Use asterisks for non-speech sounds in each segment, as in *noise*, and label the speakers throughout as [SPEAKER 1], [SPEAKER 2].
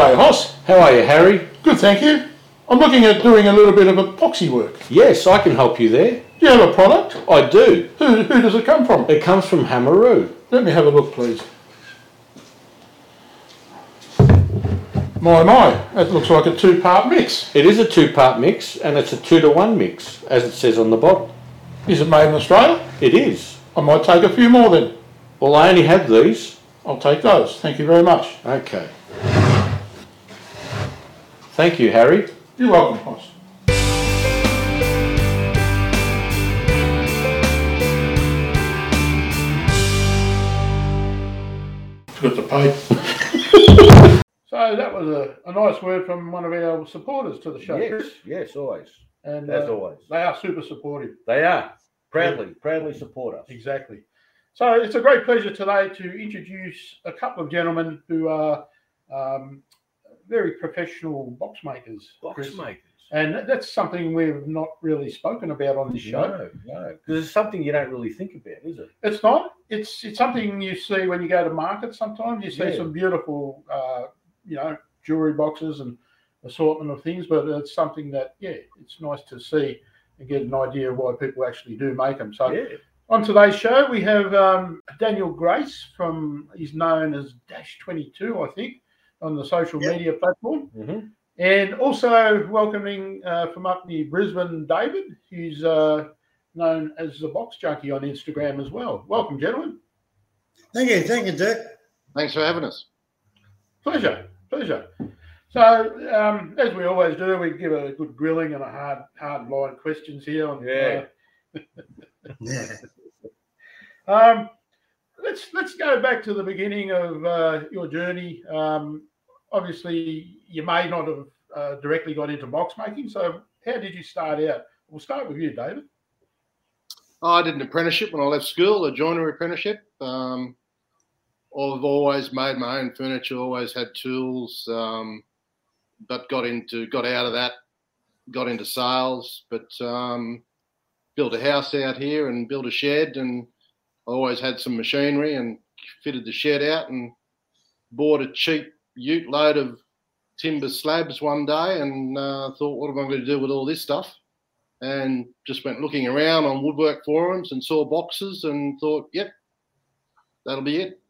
[SPEAKER 1] G'day, Hoss.
[SPEAKER 2] How are you, Harry?
[SPEAKER 1] Good, thank you. I'm looking at doing a little bit of epoxy work.
[SPEAKER 2] Yes, I can help you there.
[SPEAKER 1] Do you have a product?
[SPEAKER 2] I do.
[SPEAKER 1] Who, who does it come from?
[SPEAKER 2] It comes from Hamaroo.
[SPEAKER 1] Let me have a look, please. My, my, that looks like a two-part mix.
[SPEAKER 2] It is a two-part mix, and it's a two to one mix, as it says on the bottle.
[SPEAKER 1] Is it made in Australia?
[SPEAKER 2] It is.
[SPEAKER 1] I might take a few more then.
[SPEAKER 2] Well, I only have these.
[SPEAKER 1] I'll take those. Thank you very much.
[SPEAKER 2] Okay. Thank you, Harry.
[SPEAKER 1] You're welcome, Hoss. Forgot to pay. *laughs* so that was a, a nice word from one of our supporters to the show.
[SPEAKER 2] Yes, yes, always.
[SPEAKER 1] And
[SPEAKER 2] As
[SPEAKER 1] uh,
[SPEAKER 2] always.
[SPEAKER 1] they are super supportive.
[SPEAKER 2] They are. Proudly, proudly support us.
[SPEAKER 1] Exactly. So it's a great pleasure today to introduce a couple of gentlemen who are um, very professional box makers.
[SPEAKER 2] Box
[SPEAKER 1] Chris.
[SPEAKER 2] makers.
[SPEAKER 1] And that's something we've not really spoken about on this show.
[SPEAKER 2] No, no. Because it's something you don't really think about, is it?
[SPEAKER 1] It's not. It's it's something you see when you go to market. Sometimes you see
[SPEAKER 2] Yeah.
[SPEAKER 1] some beautiful, uh, you know, jewelry boxes and assortment of things. But it's something that, yeah, it's nice to see and get an idea of why people actually do make them. So
[SPEAKER 2] Yeah.
[SPEAKER 1] on today's show, we have um, Daniel Grace from. He's known as Dash Twenty Two, I think, on the social
[SPEAKER 3] Yep.
[SPEAKER 1] media platform.
[SPEAKER 2] hmm
[SPEAKER 1] And also welcoming uh, from up near Brisbane, David, who's uh, known as the Box Junkie on Instagram as well. Welcome, gentlemen.
[SPEAKER 3] Thank you, thank you, Dirk.
[SPEAKER 4] Thanks for having us.
[SPEAKER 1] Pleasure, pleasure. So, um, as we always do, we give a good grilling and a hard, hard line questions here. On,
[SPEAKER 2] Yeah. *laughs*
[SPEAKER 3] Yeah.
[SPEAKER 1] uh, um, let's let's go back to the beginning of uh, your journey. Um, obviously, you may not have uh, directly got into box making. So, how did you start out? We'll start with you, David.
[SPEAKER 4] I did an apprenticeship when I left school, a joinery apprenticeship. Um, I've always made my own furniture, always had tools, um, but got into got out of that, got into sales, but um, built a house out here and built a shed, and I always had some machinery and fitted the shed out and bought a cheap ute load of timber slabs one day and uh, thought, what am I going to do with all this stuff? and just went looking around on woodwork forums and saw boxes and thought, yep, that'll be it.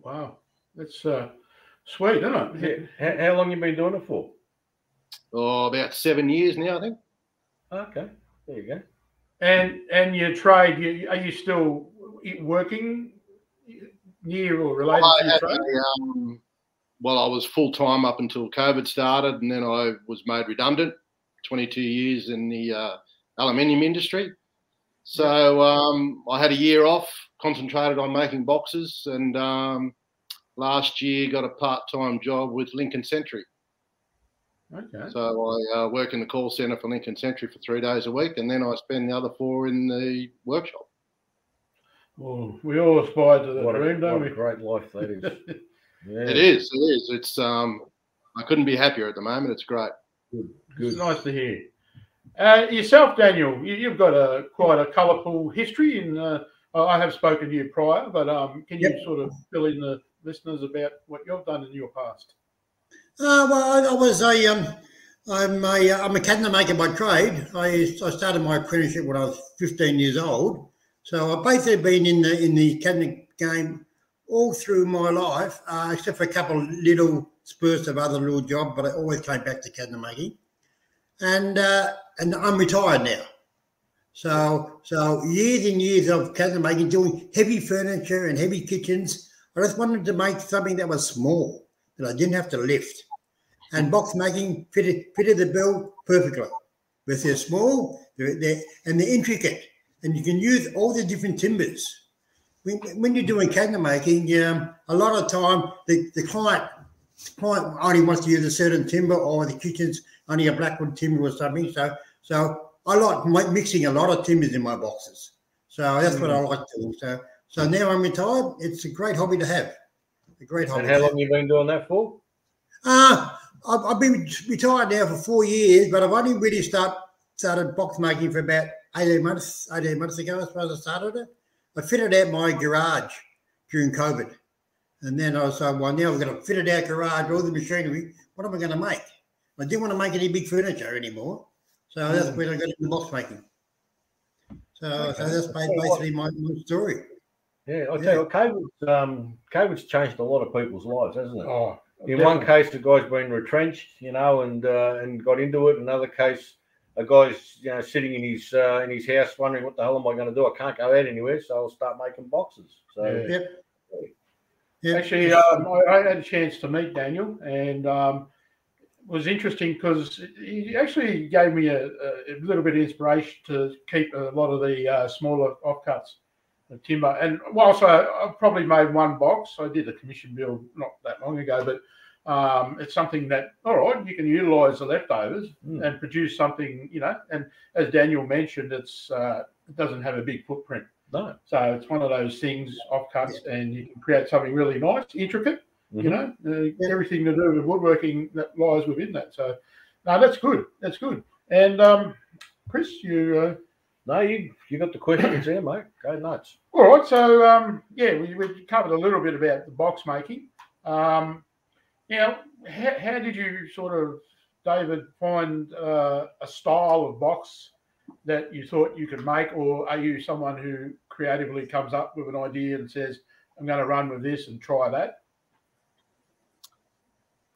[SPEAKER 1] Wow, that's uh, sweet, isn't it?
[SPEAKER 2] How, how long you been doing it for?
[SPEAKER 4] Oh, about seven years now, I think.
[SPEAKER 2] Okay. There you go.
[SPEAKER 1] And and your trade, you, are you still working near or related
[SPEAKER 4] I
[SPEAKER 1] to your trade?
[SPEAKER 4] a, um, well, I was full time up until COVID started, and then I was made redundant. 22 years in the uh, aluminium industry. So um, I had a year off, concentrated on making boxes, and um, last year got a part time job with Lincoln Sentry.
[SPEAKER 1] Okay.
[SPEAKER 4] So I uh, work in the call centre for Lincoln Sentry for three days a week, and then I spend the other four in the workshop.
[SPEAKER 1] Well, we all aspire to that
[SPEAKER 2] What a,
[SPEAKER 1] dream, don't
[SPEAKER 2] what a
[SPEAKER 1] we?
[SPEAKER 2] great life that is. *laughs* Yeah.
[SPEAKER 4] It is, it is. It's um, I couldn't be happier at the moment. It's great.
[SPEAKER 2] Good.
[SPEAKER 1] It's
[SPEAKER 2] Good.
[SPEAKER 1] nice to hear. Uh, yourself, Daniel, you, you've got a quite a colourful history. and uh, I have spoken to you prior, but um, can you
[SPEAKER 3] Yep.
[SPEAKER 1] sort of fill in the listeners about what you've done in your past?
[SPEAKER 3] Uh, well, I, I was a, um, I'm a, uh, I'm a cabinet maker by trade. I, I started my apprenticeship when I was 15 years old. So I've basically been in the in the cabinet game all through my life, uh, except for a couple little spurts of other little jobs, but I always came back to making. And uh, and I'm retired now. So so years and years of making, doing heavy furniture and heavy kitchens. I just wanted to make something that was small that I didn't have to lift. And box making fitted fitted the bill perfectly. But they're small, they're, they're, and they're intricate, and you can use all the different timbers. When, when you're doing cabinet making, um, a lot of time the, the client client only wants to use a certain timber, or the kitchen's only a blackwood timber or something. So so I like mixing a lot of timbers in my boxes. So that's what I like doing. So so now I'm retired. It's a great hobby to have. A great hobby.
[SPEAKER 2] And how
[SPEAKER 3] have.
[SPEAKER 2] long you been doing that for?
[SPEAKER 3] Uh, I've, I've been retired now for four years, but I've only really start, started box making for about 18 months, 18 months ago, I suppose I started it. I fitted out my garage during COVID. And then I was like, well, now we're going to fit it out garage, all the machinery. What am I going to make? I didn't want to make any big furniture anymore. So that's
[SPEAKER 1] Mm.
[SPEAKER 3] when I got into box making. So, so that's basically my, my story.
[SPEAKER 5] Yeah, I
[SPEAKER 3] Yeah.
[SPEAKER 5] tell you, what, COVID's, um, COVID's changed a lot of people's lives, hasn't it?
[SPEAKER 1] Oh,
[SPEAKER 5] In
[SPEAKER 1] definitely.
[SPEAKER 5] one case, the guy's been retrenched, you know, and uh, and got into it. Another case, a guy's you know sitting in his uh, in his house wondering what the hell am I going to do? I can't go out anywhere, so I'll start making boxes. So
[SPEAKER 3] Yep. Yep.
[SPEAKER 1] Actually, um, I, I had a chance to meet Daniel, and um, it was interesting because he actually gave me a, a little bit of inspiration to keep a lot of the uh, smaller offcuts of timber. And whilst I, I probably made one box, I did a commission build not that long ago, but um, it's something that all right, you can utilise the leftovers
[SPEAKER 5] Mm.
[SPEAKER 1] and produce something, you know. And as Daniel mentioned, it's uh, it doesn't have a big footprint.
[SPEAKER 5] no,
[SPEAKER 1] So it's one of those things offcuts, and you can create something really nice, intricate. You
[SPEAKER 5] Mhm.
[SPEAKER 1] know, uh, everything to do with woodworking that lies within that. So, no, that's good. That's good. And um, Chris, you uh,
[SPEAKER 5] no, you you got the questions there, mate. Go nuts.
[SPEAKER 1] all right? So, um, yeah, we, we covered a little bit about the box making. Um, now, how, how did you sort of, David, find uh, a style of box that you thought you could make, or are you someone who creatively comes up with an idea and says, "I'm going to run with this and try that"?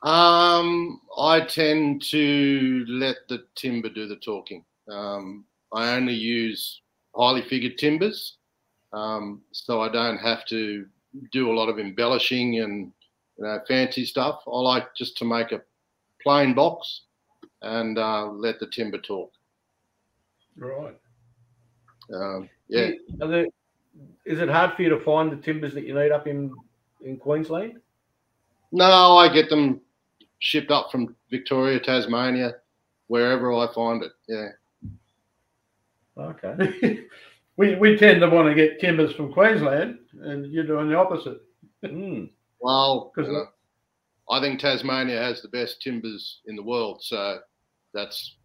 [SPEAKER 4] Um, I tend to let the timber do the talking. Um, I only use highly figured timbers, um, so I don't have to do a lot of embellishing and you know, fancy stuff. I like just to make a plain box and uh, let the timber talk.
[SPEAKER 1] Right.
[SPEAKER 4] Um, yeah,
[SPEAKER 5] Are there, is it hard for you to find the timbers that you need up in in Queensland?
[SPEAKER 4] no, I get them shipped up from Victoria, Tasmania, wherever I find it. Yeah.
[SPEAKER 5] Okay. *laughs*
[SPEAKER 1] we, we tend to want to get timbers from Queensland, and you're doing the opposite.
[SPEAKER 5] Mm.
[SPEAKER 4] Well, uh, I think Tasmania has the best timbers in the world, so that's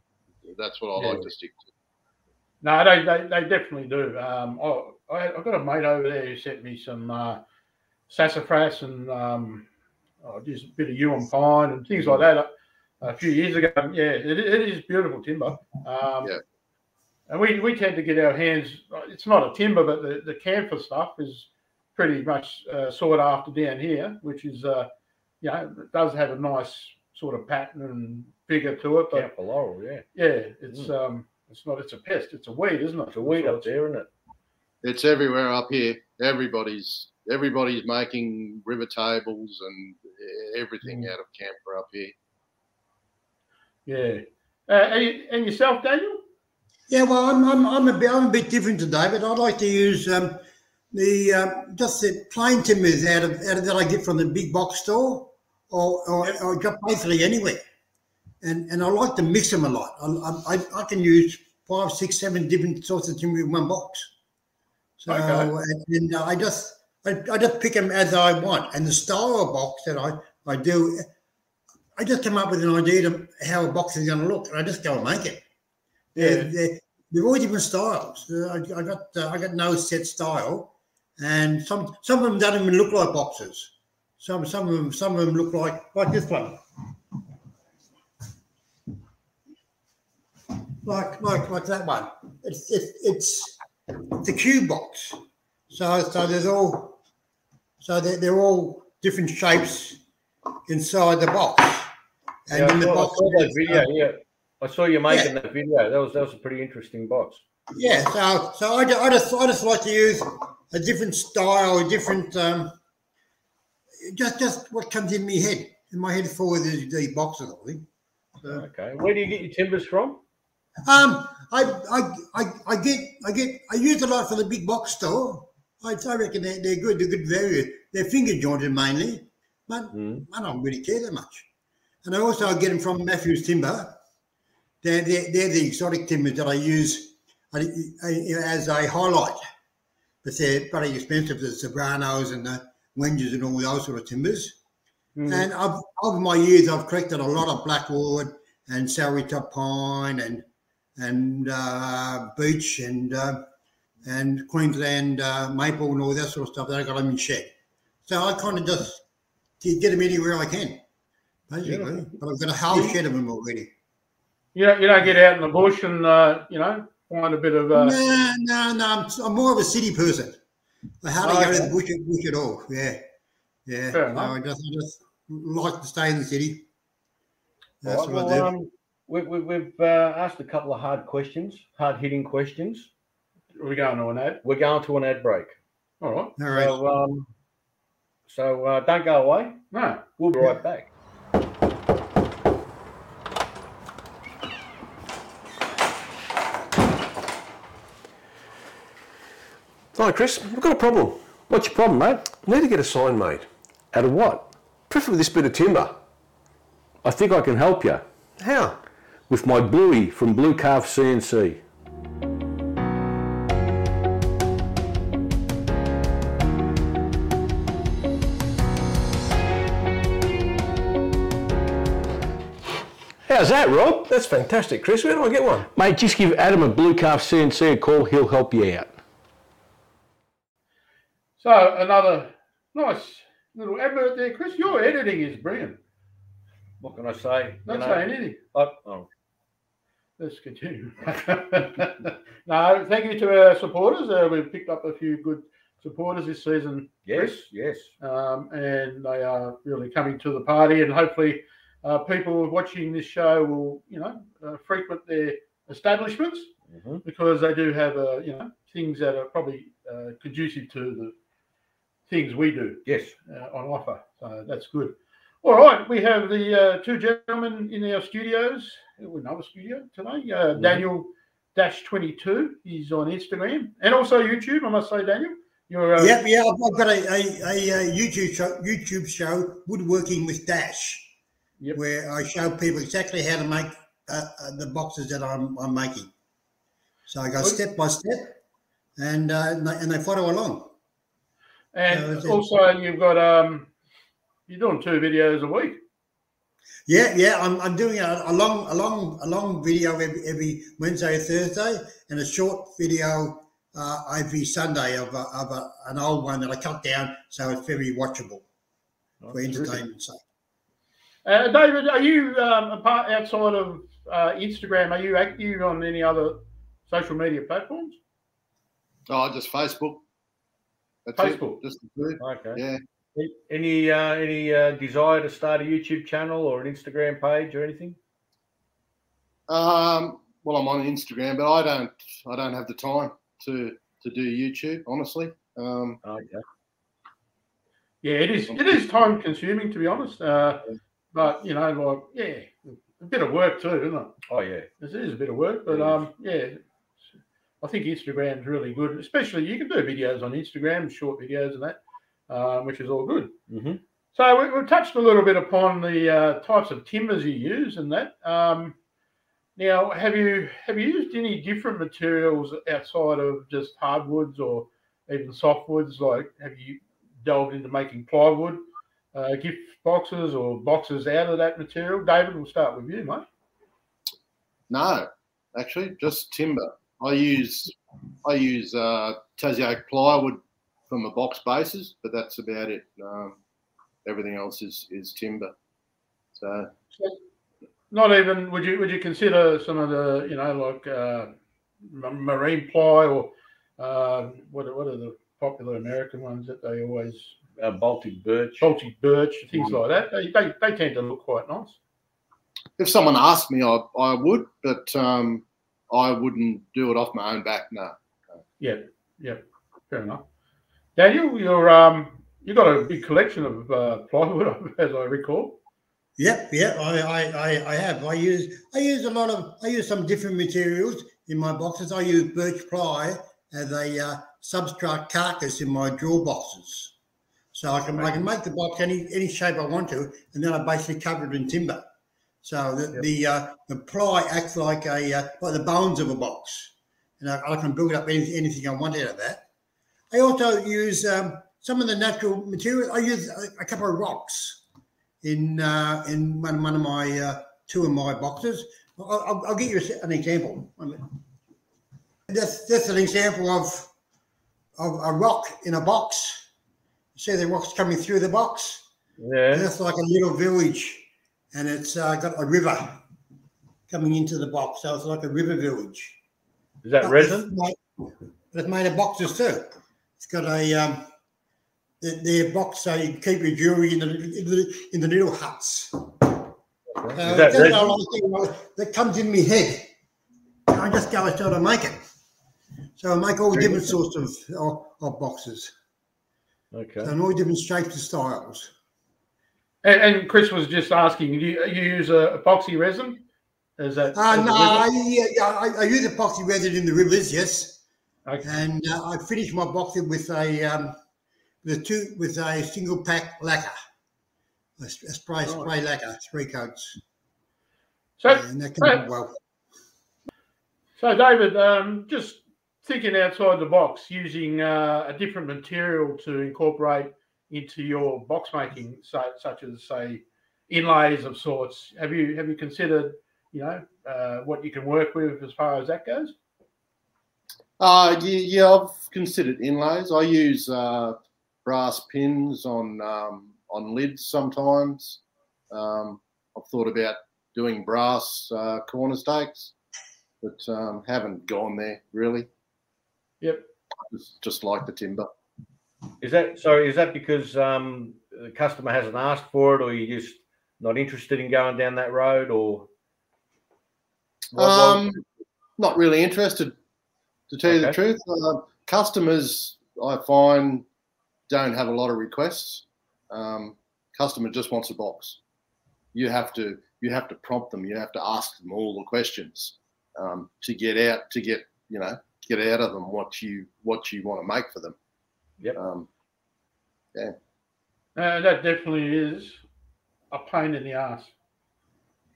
[SPEAKER 4] that's what I like to stick to.
[SPEAKER 1] No, they, they, they definitely do. Um, I, I, I've got a mate over there who sent me some uh, sassafras and um, oh, just a bit of Huon pine and things like that a, a few years ago. Yeah, it, it is beautiful timber. Um,
[SPEAKER 4] Yeah.
[SPEAKER 1] And we, we tend to get our hands, it's not a timber, but the, the camphor stuff is pretty much uh, sought after down here, which is, uh, you know, it does have a nice sort of pattern and figure to it. But
[SPEAKER 5] Yeah, Laurel, yeah.
[SPEAKER 1] yeah, it's um, it's not. It's a pest. It's a weed, isn't it?
[SPEAKER 5] It's a weed up there, isn't it?
[SPEAKER 4] It's everywhere up here. Everybody's everybody's making river tables and everything
[SPEAKER 1] Mm.
[SPEAKER 4] out of camphor up here.
[SPEAKER 1] Yeah. Uh, and and yourself, Daniel?
[SPEAKER 3] Yeah, well, I'm, I'm, I'm, a, bit, I'm a bit different today, but I'd like to use um, the uh, just the plain timbers out of, out of that I get from the big box store or, or, or just basically anywhere. And and I like to mix them a lot. I, I, I can use five, six, seven different sorts of timber in one box. So
[SPEAKER 1] Okay.
[SPEAKER 3] and, and I just I, I just pick them as I want. And the style of box that I, I do, I just come up with an idea of how a box is going to look, and I just go and make it. They're, they're, they're all different styles. Uh, I, I got uh, I got no set style, and some some of them don't even look like boxes. Some some of them some of them look like like this one, like like like that one. It's it's it's it's a cube box. So so there's all so they're, they're all different shapes inside the box.
[SPEAKER 5] Yeah, I,
[SPEAKER 3] in the
[SPEAKER 5] saw, I
[SPEAKER 3] box
[SPEAKER 5] saw that video.
[SPEAKER 3] uh,
[SPEAKER 5] Yeah, I saw you making that video. That was that was a pretty interesting box.
[SPEAKER 3] Yeah, so so I, I just I just like to use a different style, a different um, just just what comes in my head. In my head for the, the boxes, I think. So,
[SPEAKER 5] Okay, where do you get your timbers from?
[SPEAKER 3] um, I, I I I get I get I use a lot for the big box store. I, I reckon they're, they're good. They're good value. They're finger jointed mainly, but
[SPEAKER 5] Mm.
[SPEAKER 3] I don't really care that much. And I also get them from Matthews Timber. They're, they're, they're the exotic timbers that I use as a highlight. But they're pretty expensive, the Zebranos and the Wenges and all those sort of timbers.
[SPEAKER 1] Mm.
[SPEAKER 3] And I've, over my years, I've collected a lot of blackwood and celery top pine and and uh, beech and uh, and Queensland uh, maple and all that sort of stuff that I got them in shed. So I kind of just get them anywhere I can, basically.
[SPEAKER 1] Yeah.
[SPEAKER 3] But I've got a whole shed of them already.
[SPEAKER 1] You don't, you don't get out in the bush and uh, you know find a bit of uh,
[SPEAKER 3] no, no, no. I'm, I'm more of a city person. I hardly
[SPEAKER 1] Oh,
[SPEAKER 3] go to the bush, bush at all. Yeah, yeah.
[SPEAKER 1] Fair
[SPEAKER 3] No,
[SPEAKER 1] enough.
[SPEAKER 3] I just, I just like to stay in the city. That's
[SPEAKER 5] Right,
[SPEAKER 3] what
[SPEAKER 5] well,
[SPEAKER 3] I do.
[SPEAKER 5] um, we, we, we've uh, asked a couple of hard questions, hard hitting questions.
[SPEAKER 1] we're going on ad?
[SPEAKER 5] We're going to an ad break.
[SPEAKER 1] All right.
[SPEAKER 3] all right.
[SPEAKER 5] So, um, so uh, don't go away.
[SPEAKER 1] No.
[SPEAKER 5] We'll be right back.
[SPEAKER 6] Hi, Chris. We've got a problem.
[SPEAKER 2] What's your problem, mate?
[SPEAKER 6] I need to get a sign made.
[SPEAKER 2] Out of what?
[SPEAKER 6] Preferably this bit of timber.
[SPEAKER 2] I think I can help you
[SPEAKER 6] How?
[SPEAKER 2] with my Bluey from Blue Calf CNC. How's that, Rob?
[SPEAKER 6] That's fantastic, Chris. Where do I get one?
[SPEAKER 2] Mate, just give Adam at Blue Calf CNC a call. He'll help you out.
[SPEAKER 1] So another nice little advert there, Chris. Your editing is brilliant.
[SPEAKER 5] What can I say?
[SPEAKER 1] Not
[SPEAKER 5] You know,
[SPEAKER 1] saying anything.
[SPEAKER 5] I- oh,
[SPEAKER 1] Let's continue. *laughs* no, thank you to our supporters. Uh, we've picked up a few good supporters this season,
[SPEAKER 5] yes, yes.
[SPEAKER 1] um, and they are really coming to the party. And hopefully, uh, people watching this show will, you know, uh, frequent their establishments
[SPEAKER 5] hmm
[SPEAKER 1] because they do have, uh, you know, things that are probably uh, conducive to the things we do.
[SPEAKER 5] Yes.
[SPEAKER 1] uh, on offer. So that's good. All right, we have the uh, two gentlemen in our studios. We're another studio today. Uh,
[SPEAKER 5] Mhm.
[SPEAKER 1] Daniel Dash Twenty Two. He's on Instagram and also YouTube. I must say, Daniel, you're uh,
[SPEAKER 3] Yep, yeah, I've I've got a, a, a, uh YouTube show, YouTube show, Woodworking with Dash,
[SPEAKER 1] Yep.
[SPEAKER 3] where I show people exactly how to make uh, uh, the boxes that I'm, I'm making. So I go
[SPEAKER 1] Good.
[SPEAKER 3] step by step, and uh, and, they, and they follow along.
[SPEAKER 1] And
[SPEAKER 3] No,
[SPEAKER 1] also you've got um, you're doing two videos a week.
[SPEAKER 3] Yeah, yeah, I'm, I'm doing a, a long a long a long video every, every Wednesday or Thursday, and a short video uh, every Sunday of, a, of a, an old one that I cut down so it's very watchable for entertainment's sake.
[SPEAKER 1] Uh, David, are you um, apart outside of uh, Instagram? Are you active on any other social media platforms?
[SPEAKER 4] Oh, just Facebook. That's it,
[SPEAKER 1] Facebook.
[SPEAKER 4] Just the two.
[SPEAKER 5] Okay.
[SPEAKER 4] Yeah.
[SPEAKER 5] Any uh, any uh, desire to start a YouTube channel or an Instagram page or anything?
[SPEAKER 4] Um, well, I'm on Instagram, but I don't. I don't have the time to to do YouTube. Honestly. Um,
[SPEAKER 5] Okay.
[SPEAKER 1] Yeah, it is. It is time consuming, to be honest. Uh, but you know, like yeah, a bit of work too, isn't it?
[SPEAKER 5] Oh yeah.
[SPEAKER 1] It is a bit of work, but um, yeah, I think Instagram's really good. Especially you can do videos on Instagram, short videos and that, um, which is all good.
[SPEAKER 5] hmm
[SPEAKER 1] So we, we've touched a little bit upon the uh, types of timbers you use and that. Um, now, have you have you used any different materials outside of just hardwoods or even softwoods? Like, have you delved into making plywood, uh, gift boxes, or boxes out of that material? David, we'll start with you, mate.
[SPEAKER 4] no, actually, just timber. I use I use uh, Tassie oak plywood for my box bases, but that's about it. Um, everything else is is timber. So
[SPEAKER 1] Not even would you would you consider some of the you know like uh, marine ply or uh, what are- what are the popular American ones that they always
[SPEAKER 5] Uh, Baltic birch.
[SPEAKER 1] Baltic birch things like that they, they they tend to look quite nice.
[SPEAKER 4] if someone asked me, I I would, but um, I wouldn't do it off my own back. No.
[SPEAKER 1] Yeah, yeah, fair enough. Daniel, you're um you got a big collection of uh, plywood *laughs* as I recall.
[SPEAKER 3] Yep, yep, I, I, I, I have. I use I use a lot of I use some different materials in my boxes. I use birch ply as a uh, substrate carcass in my drawer boxes. So I can I can make the box any any shape I want to, and then I basically cover it in timber. So the
[SPEAKER 1] Yep.
[SPEAKER 3] the, uh, the ply acts like a uh, like the bones of a box, and I, I can build up any, anything I want out of that. I also use um, some of the natural material. I use a, a couple of rocks in uh, in one, one of my uh, two of my boxes. I'll, I'll, I'll give you an example. That's that's an example of of a rock in a box. see the rocks coming through the box. And
[SPEAKER 5] Yeah.
[SPEAKER 3] that's like a little village, and it's uh, got a river coming into the box, so it's like a river village.
[SPEAKER 5] Is that
[SPEAKER 3] But
[SPEAKER 5] resin?
[SPEAKER 3] It's made, it's made of boxes too. It's got a um, the, the box so you can keep your jewelry in the in the, in the little huts.
[SPEAKER 5] Is that
[SPEAKER 3] that's
[SPEAKER 5] resin?
[SPEAKER 3] what I like thinking, well, that comes in my head. I just go and start to make it. So I make all different sorts of, of, of boxes
[SPEAKER 5] Okay.
[SPEAKER 3] and all different shapes and styles.
[SPEAKER 1] And, and Chris was just asking, do you, you use a epoxy resin? Is that?
[SPEAKER 3] Uh, no, I, yeah, I, I use epoxy resin in the rivers, yes.
[SPEAKER 1] Okay.
[SPEAKER 3] And uh, I finish my boxing with a um, a two with a single pack lacquer, a, a spray spray lacquer, three coats,
[SPEAKER 1] So,
[SPEAKER 3] and that
[SPEAKER 1] right.
[SPEAKER 3] out well.
[SPEAKER 1] so David, um, just thinking outside the box, using uh, a different material to incorporate into your box making, so, such as say inlays of sorts. Have you have you considered, you know, uh, what you can work with as far as that goes?
[SPEAKER 4] Uh, yeah, yeah, I've considered inlays. I use uh, brass pins on um, on lids sometimes. Um, I've thought about doing brass uh, corner stakes, but um, haven't gone there really.
[SPEAKER 1] Yep.
[SPEAKER 4] Just, just like the timber.
[SPEAKER 5] Is that sorry? Is that because um, the customer hasn't asked for it, or you're just not interested in going down that road, or? What- what-
[SPEAKER 4] Um, not really interested, to tell you the truth. Uh, customers, I find, don't have a lot of requests. Um, customer just wants a box. You have to you have to prompt them. You have to ask them all the questions um, to get out to get you know get out of them what you what you want to make for them.
[SPEAKER 5] Yep.
[SPEAKER 4] Um, yeah.
[SPEAKER 1] Uh, that definitely is a pain in the ass.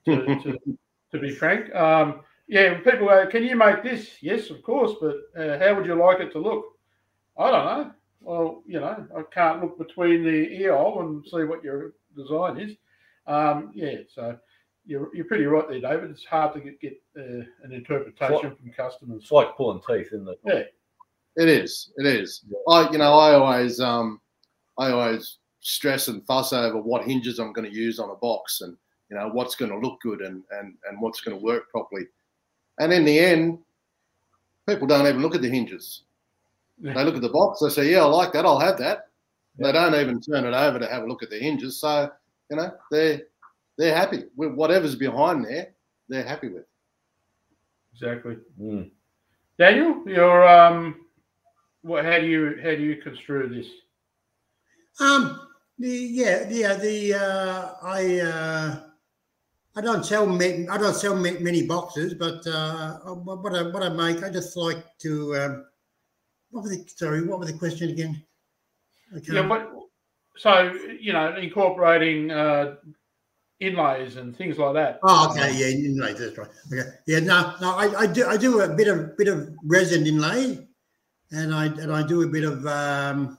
[SPEAKER 1] To, to, *laughs* to be frank, um, yeah. People go, "Can you make this?" Yes, of course, but uh, how would you like it to look? I don't know. Well, you know, I can't look between the ear hole and see what your design is. Um, yeah, so you're, you're pretty right there, David. It's hard to get, get uh, an interpretation from customers.
[SPEAKER 5] It's like pulling teeth, isn't it?
[SPEAKER 1] Yeah,
[SPEAKER 4] It is. It is. I, you know, I always, um, I always stress and fuss over what hinges I'm going to use on a box, and you know what's going to look good and and and what's going to work properly. And in the end, people don't even look at the hinges. They look at the box. They say, "Yeah, I like that. I'll have that." They don't even turn it over to have a look at the hinges. So you know, they're they're happy with whatever's behind there. They're happy with.
[SPEAKER 1] exactly.
[SPEAKER 5] Mm.
[SPEAKER 1] Daniel, your um, what? How do you how do you construe this?
[SPEAKER 3] Um, the yeah, yeah, the uh, I uh, I don't sell many, I don't sell ma- many boxes, but uh, what I what I make, I just like to. Um, what was the sorry? What was the question again?
[SPEAKER 1] Yeah, but so you know, incorporating uh, inlays and things like that.
[SPEAKER 3] Oh, okay, yeah, inlay. That's right. Okay, yeah, no, no, I, I do, I do a bit of bit of resin inlay, and I and I do a bit of um,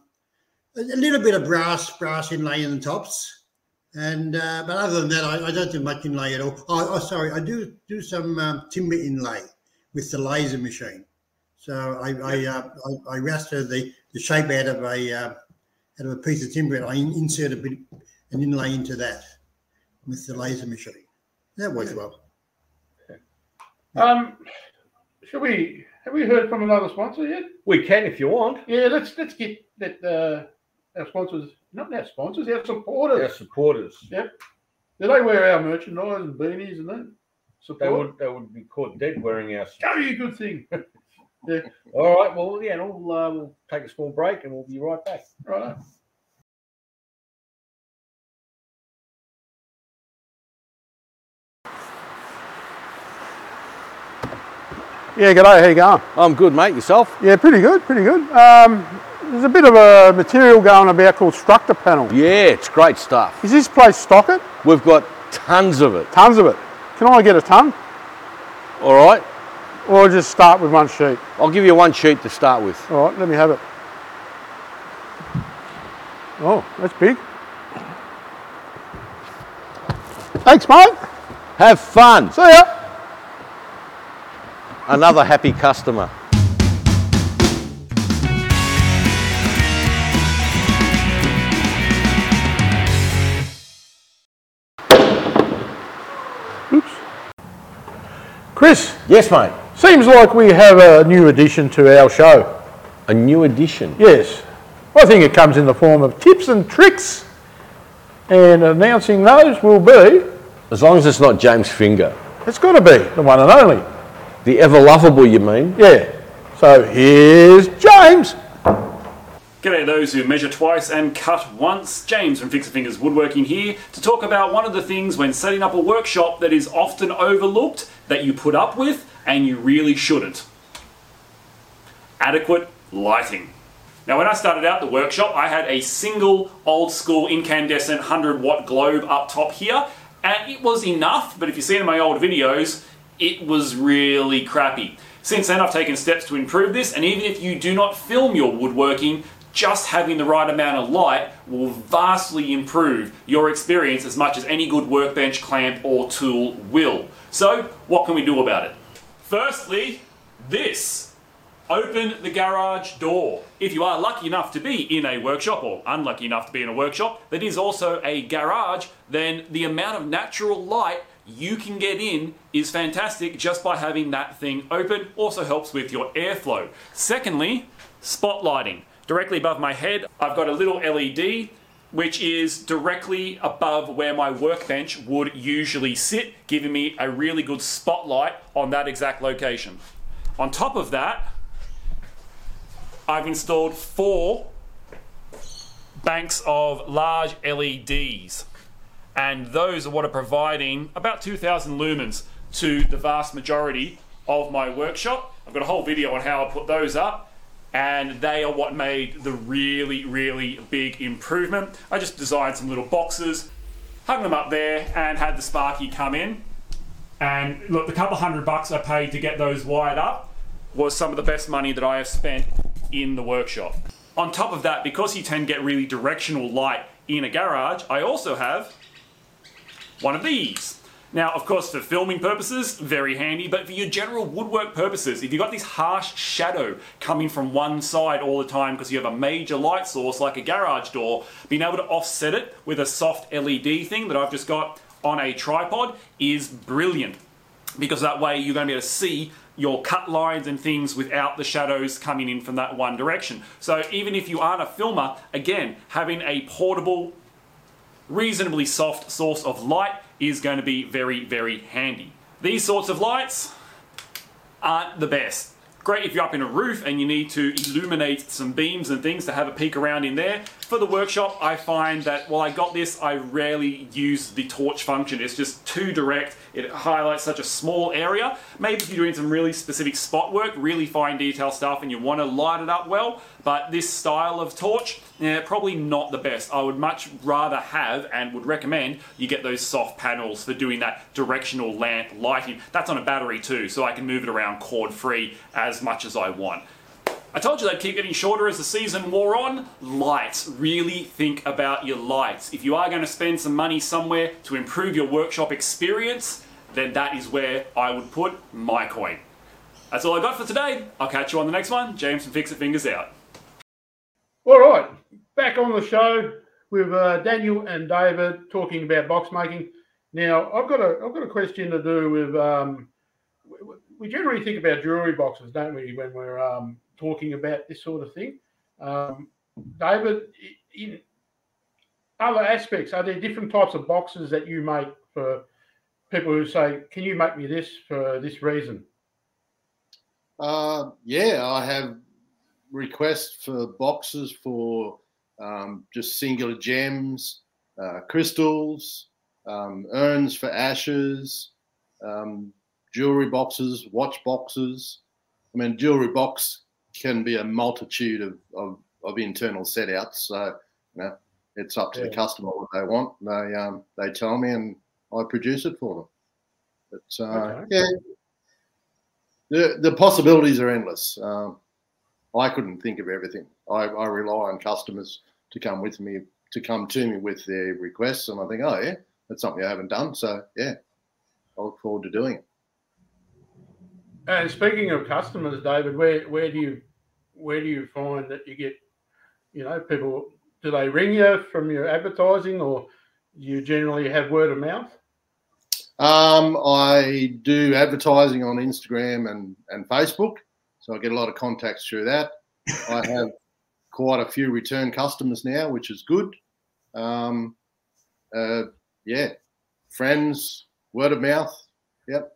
[SPEAKER 3] a little bit of brass brass inlay in the tops, and uh, but other than that, I, I don't do much inlay at all. Oh, oh sorry, I do do some um, timber inlay with the laser machine. So I I, uh, I, I raster the, the shape out of a uh, out of a piece of timber, and I in- insert a bit an inlay into that with the laser machine. That works well.
[SPEAKER 1] Um, should we have we heard from another sponsor yet?
[SPEAKER 5] We can if you want.
[SPEAKER 1] Yeah, let's let's get that uh, our sponsors, not our sponsors, our supporters.
[SPEAKER 5] Our supporters. Yep.
[SPEAKER 1] Do they wear our merchandise and beanies and that?
[SPEAKER 5] They
[SPEAKER 1] Support.
[SPEAKER 5] would they would be caught dead wearing our.
[SPEAKER 1] Very good thing. *laughs* yeah.
[SPEAKER 5] All right. Well, yeah, we'll, uh, we'll take a small break and we'll be right back.
[SPEAKER 1] Right.
[SPEAKER 7] Yeah, g'day, how you going?
[SPEAKER 8] I'm good, mate. Yourself?
[SPEAKER 7] Yeah, pretty good, pretty good. Um, there's a bit of a material going about called structure panel.
[SPEAKER 8] Yeah, it's great stuff.
[SPEAKER 7] Is this place stock it?
[SPEAKER 8] We've got tons of it.
[SPEAKER 7] Tons of it. Can I get a ton?
[SPEAKER 8] All right.
[SPEAKER 7] Or just start with one sheet?
[SPEAKER 8] I'll give you one sheet to start with.
[SPEAKER 7] All right, let me have it. Oh, that's big. Thanks, mate.
[SPEAKER 8] Have fun.
[SPEAKER 7] See ya
[SPEAKER 8] another happy customer. Oops.
[SPEAKER 7] Chris.
[SPEAKER 2] Yes, mate.
[SPEAKER 7] Seems like we have a new addition to our show.
[SPEAKER 2] A new addition?
[SPEAKER 7] Yes. I think it comes in the form of tips and tricks. And announcing those will be.
[SPEAKER 2] As long as it's not James Finger.
[SPEAKER 7] It's got to be the one and only
[SPEAKER 2] the ever lovable, you mean?
[SPEAKER 7] Yeah. So here's James.
[SPEAKER 9] G'day those who measure twice and cut once. James from Fix It Fingers Woodworking here to talk about one of the things when setting up a workshop that is often overlooked that you put up with and you really shouldn't. Adequate lighting. Now when I started out the workshop I had a single old school incandescent 100 watt globe up top here and it was enough but if you see in my old videos it was really crappy. Since then I've taken steps to improve this and even if you do not film your woodworking just having the right amount of light will vastly improve your experience as much as any good workbench, clamp, or tool will. So, what can we do about it? Firstly, this. Open the garage door. If you are lucky enough to be in a workshop, or unlucky enough to be in a workshop that is also a garage, then the amount of natural light you can get in is fantastic just by having that thing open. Also helps with your airflow. Secondly, spotlighting. Directly above my head, I've got a little LED which is directly above where my workbench would usually sit, giving me a really good spotlight on that exact location. On top of that, I've installed four banks of large LEDs, and those are what are providing about 2,000 lumens to the vast majority of my workshop. I've got a whole video on how I put those up, and they are what made the really, really big improvement. I just designed some little boxes, hung them up there, and had the Sparky come in. And look, the couple hundred bucks I paid to get those wired up was some of the best money that I have spent in the workshop. On top of that, because you tend to get really directional light in a garage, I also have one of these. Now, of course, for filming purposes, very handy, but for your general woodwork purposes, if you've got this harsh shadow coming from one side all the time because you have a major light source like a garage door, being able to offset it with a soft LED thing that I've just got on a tripod is brilliant because that way you're going to be able to see your cut lines and things without the shadows coming in from that one direction. So even if you aren't a filmer, again, having a portable, reasonably soft source of light is going to be very, very handy. These sorts of lights aren't the best. Great if you're up in a roof and you need to illuminate some beams and things to have a peek around in there. For the workshop, I find that while I got this, I rarely use the torch function. It's just too direct. It highlights such a small area. Maybe if you're doing some really specific spot work, really fine detail stuff, and you want to light it up well, but this style of torch, yeah, probably not the best. I would much rather have and would recommend you get those soft panels for doing that directional lamp lighting. That's on a battery too, so I can move it around cord free as much as I want. I told you they'd keep getting shorter as the season wore on. Lights. Really think about your lights. If you are going to spend some money somewhere to improve your workshop experience, then that is where I would put my coin. That's all I got for today. I'll catch you on the next one. James from Fix It Fingers out.
[SPEAKER 1] All right, back on the show with uh, Daniel and David talking about box making. Now, I've got a I've got a question to do with. Um, we, generally think about jewelry boxes, don't we, when we're um, talking about this sort of thing? Um, David, in other aspects, are there different types of boxes that you make for people who say, "Can you make me this for this reason?"
[SPEAKER 4] Uh, yeah, I have requests for boxes for um, just singular gems, uh, crystals, um, urns for ashes, um, jewelry boxes, watch boxes. I mean, jewelry box can be a multitude of, of, of internal setouts. So, you know, it's up to the customer what they want. They um, they tell me, and I produce it for them. But uh,
[SPEAKER 1] Okay.
[SPEAKER 4] yeah, the the possibilities are endless. Um, I couldn't think of everything. I, I rely on customers to come with me to come to me with their requests, and I think, oh yeah, that's something I haven't done. So yeah, I look forward to doing it.
[SPEAKER 1] And speaking of customers, David, where where do you where do you find that you get, you know, people? Do they ring you from your advertising, or you generally have word of mouth?
[SPEAKER 4] Um, I do advertising on Instagram and, and Facebook, so I get a lot of contacts through that. I *laughs* have quite a few return customers now, which is good. Um, uh, yeah, friends, word of mouth. Yep.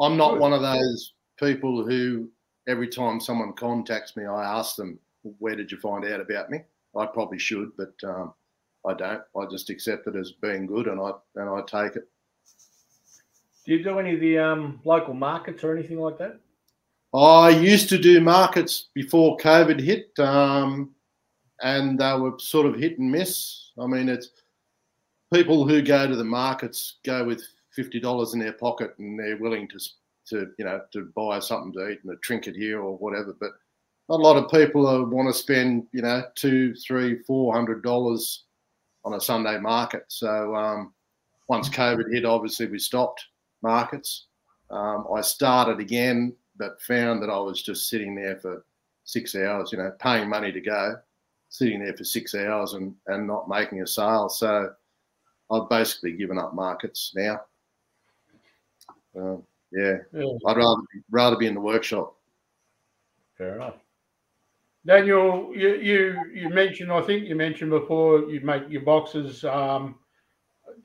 [SPEAKER 4] I'm not one of those people who every time someone contacts me, I ask them, "Where did you find out about me?" I probably should, but um, I don't. I just accept it as being good, and I and I take it.
[SPEAKER 5] Do you do any of the um, local markets or anything like that?
[SPEAKER 4] I used to do markets before COVID hit, um, and they were sort of hit and miss. I mean, it's people who go to the markets go with fifty dollars in their pocket, and they're willing to to you know to buy something to eat and a trinket here or whatever. But a lot of people want to spend you know two, three, four hundred dollars on a Sunday market. So um, once COVID hit, obviously we stopped markets. Um, I started again, but found that I was just sitting there for six hours, you know, paying money to go, sitting there for six hours and, and not making a sale. So I've basically given up markets now. Um, yeah,
[SPEAKER 1] Yeah.
[SPEAKER 4] I'd rather rather be in the workshop.
[SPEAKER 5] Fair enough.
[SPEAKER 1] Daniel, you, you you mentioned, I think you mentioned before, you make your boxes, um,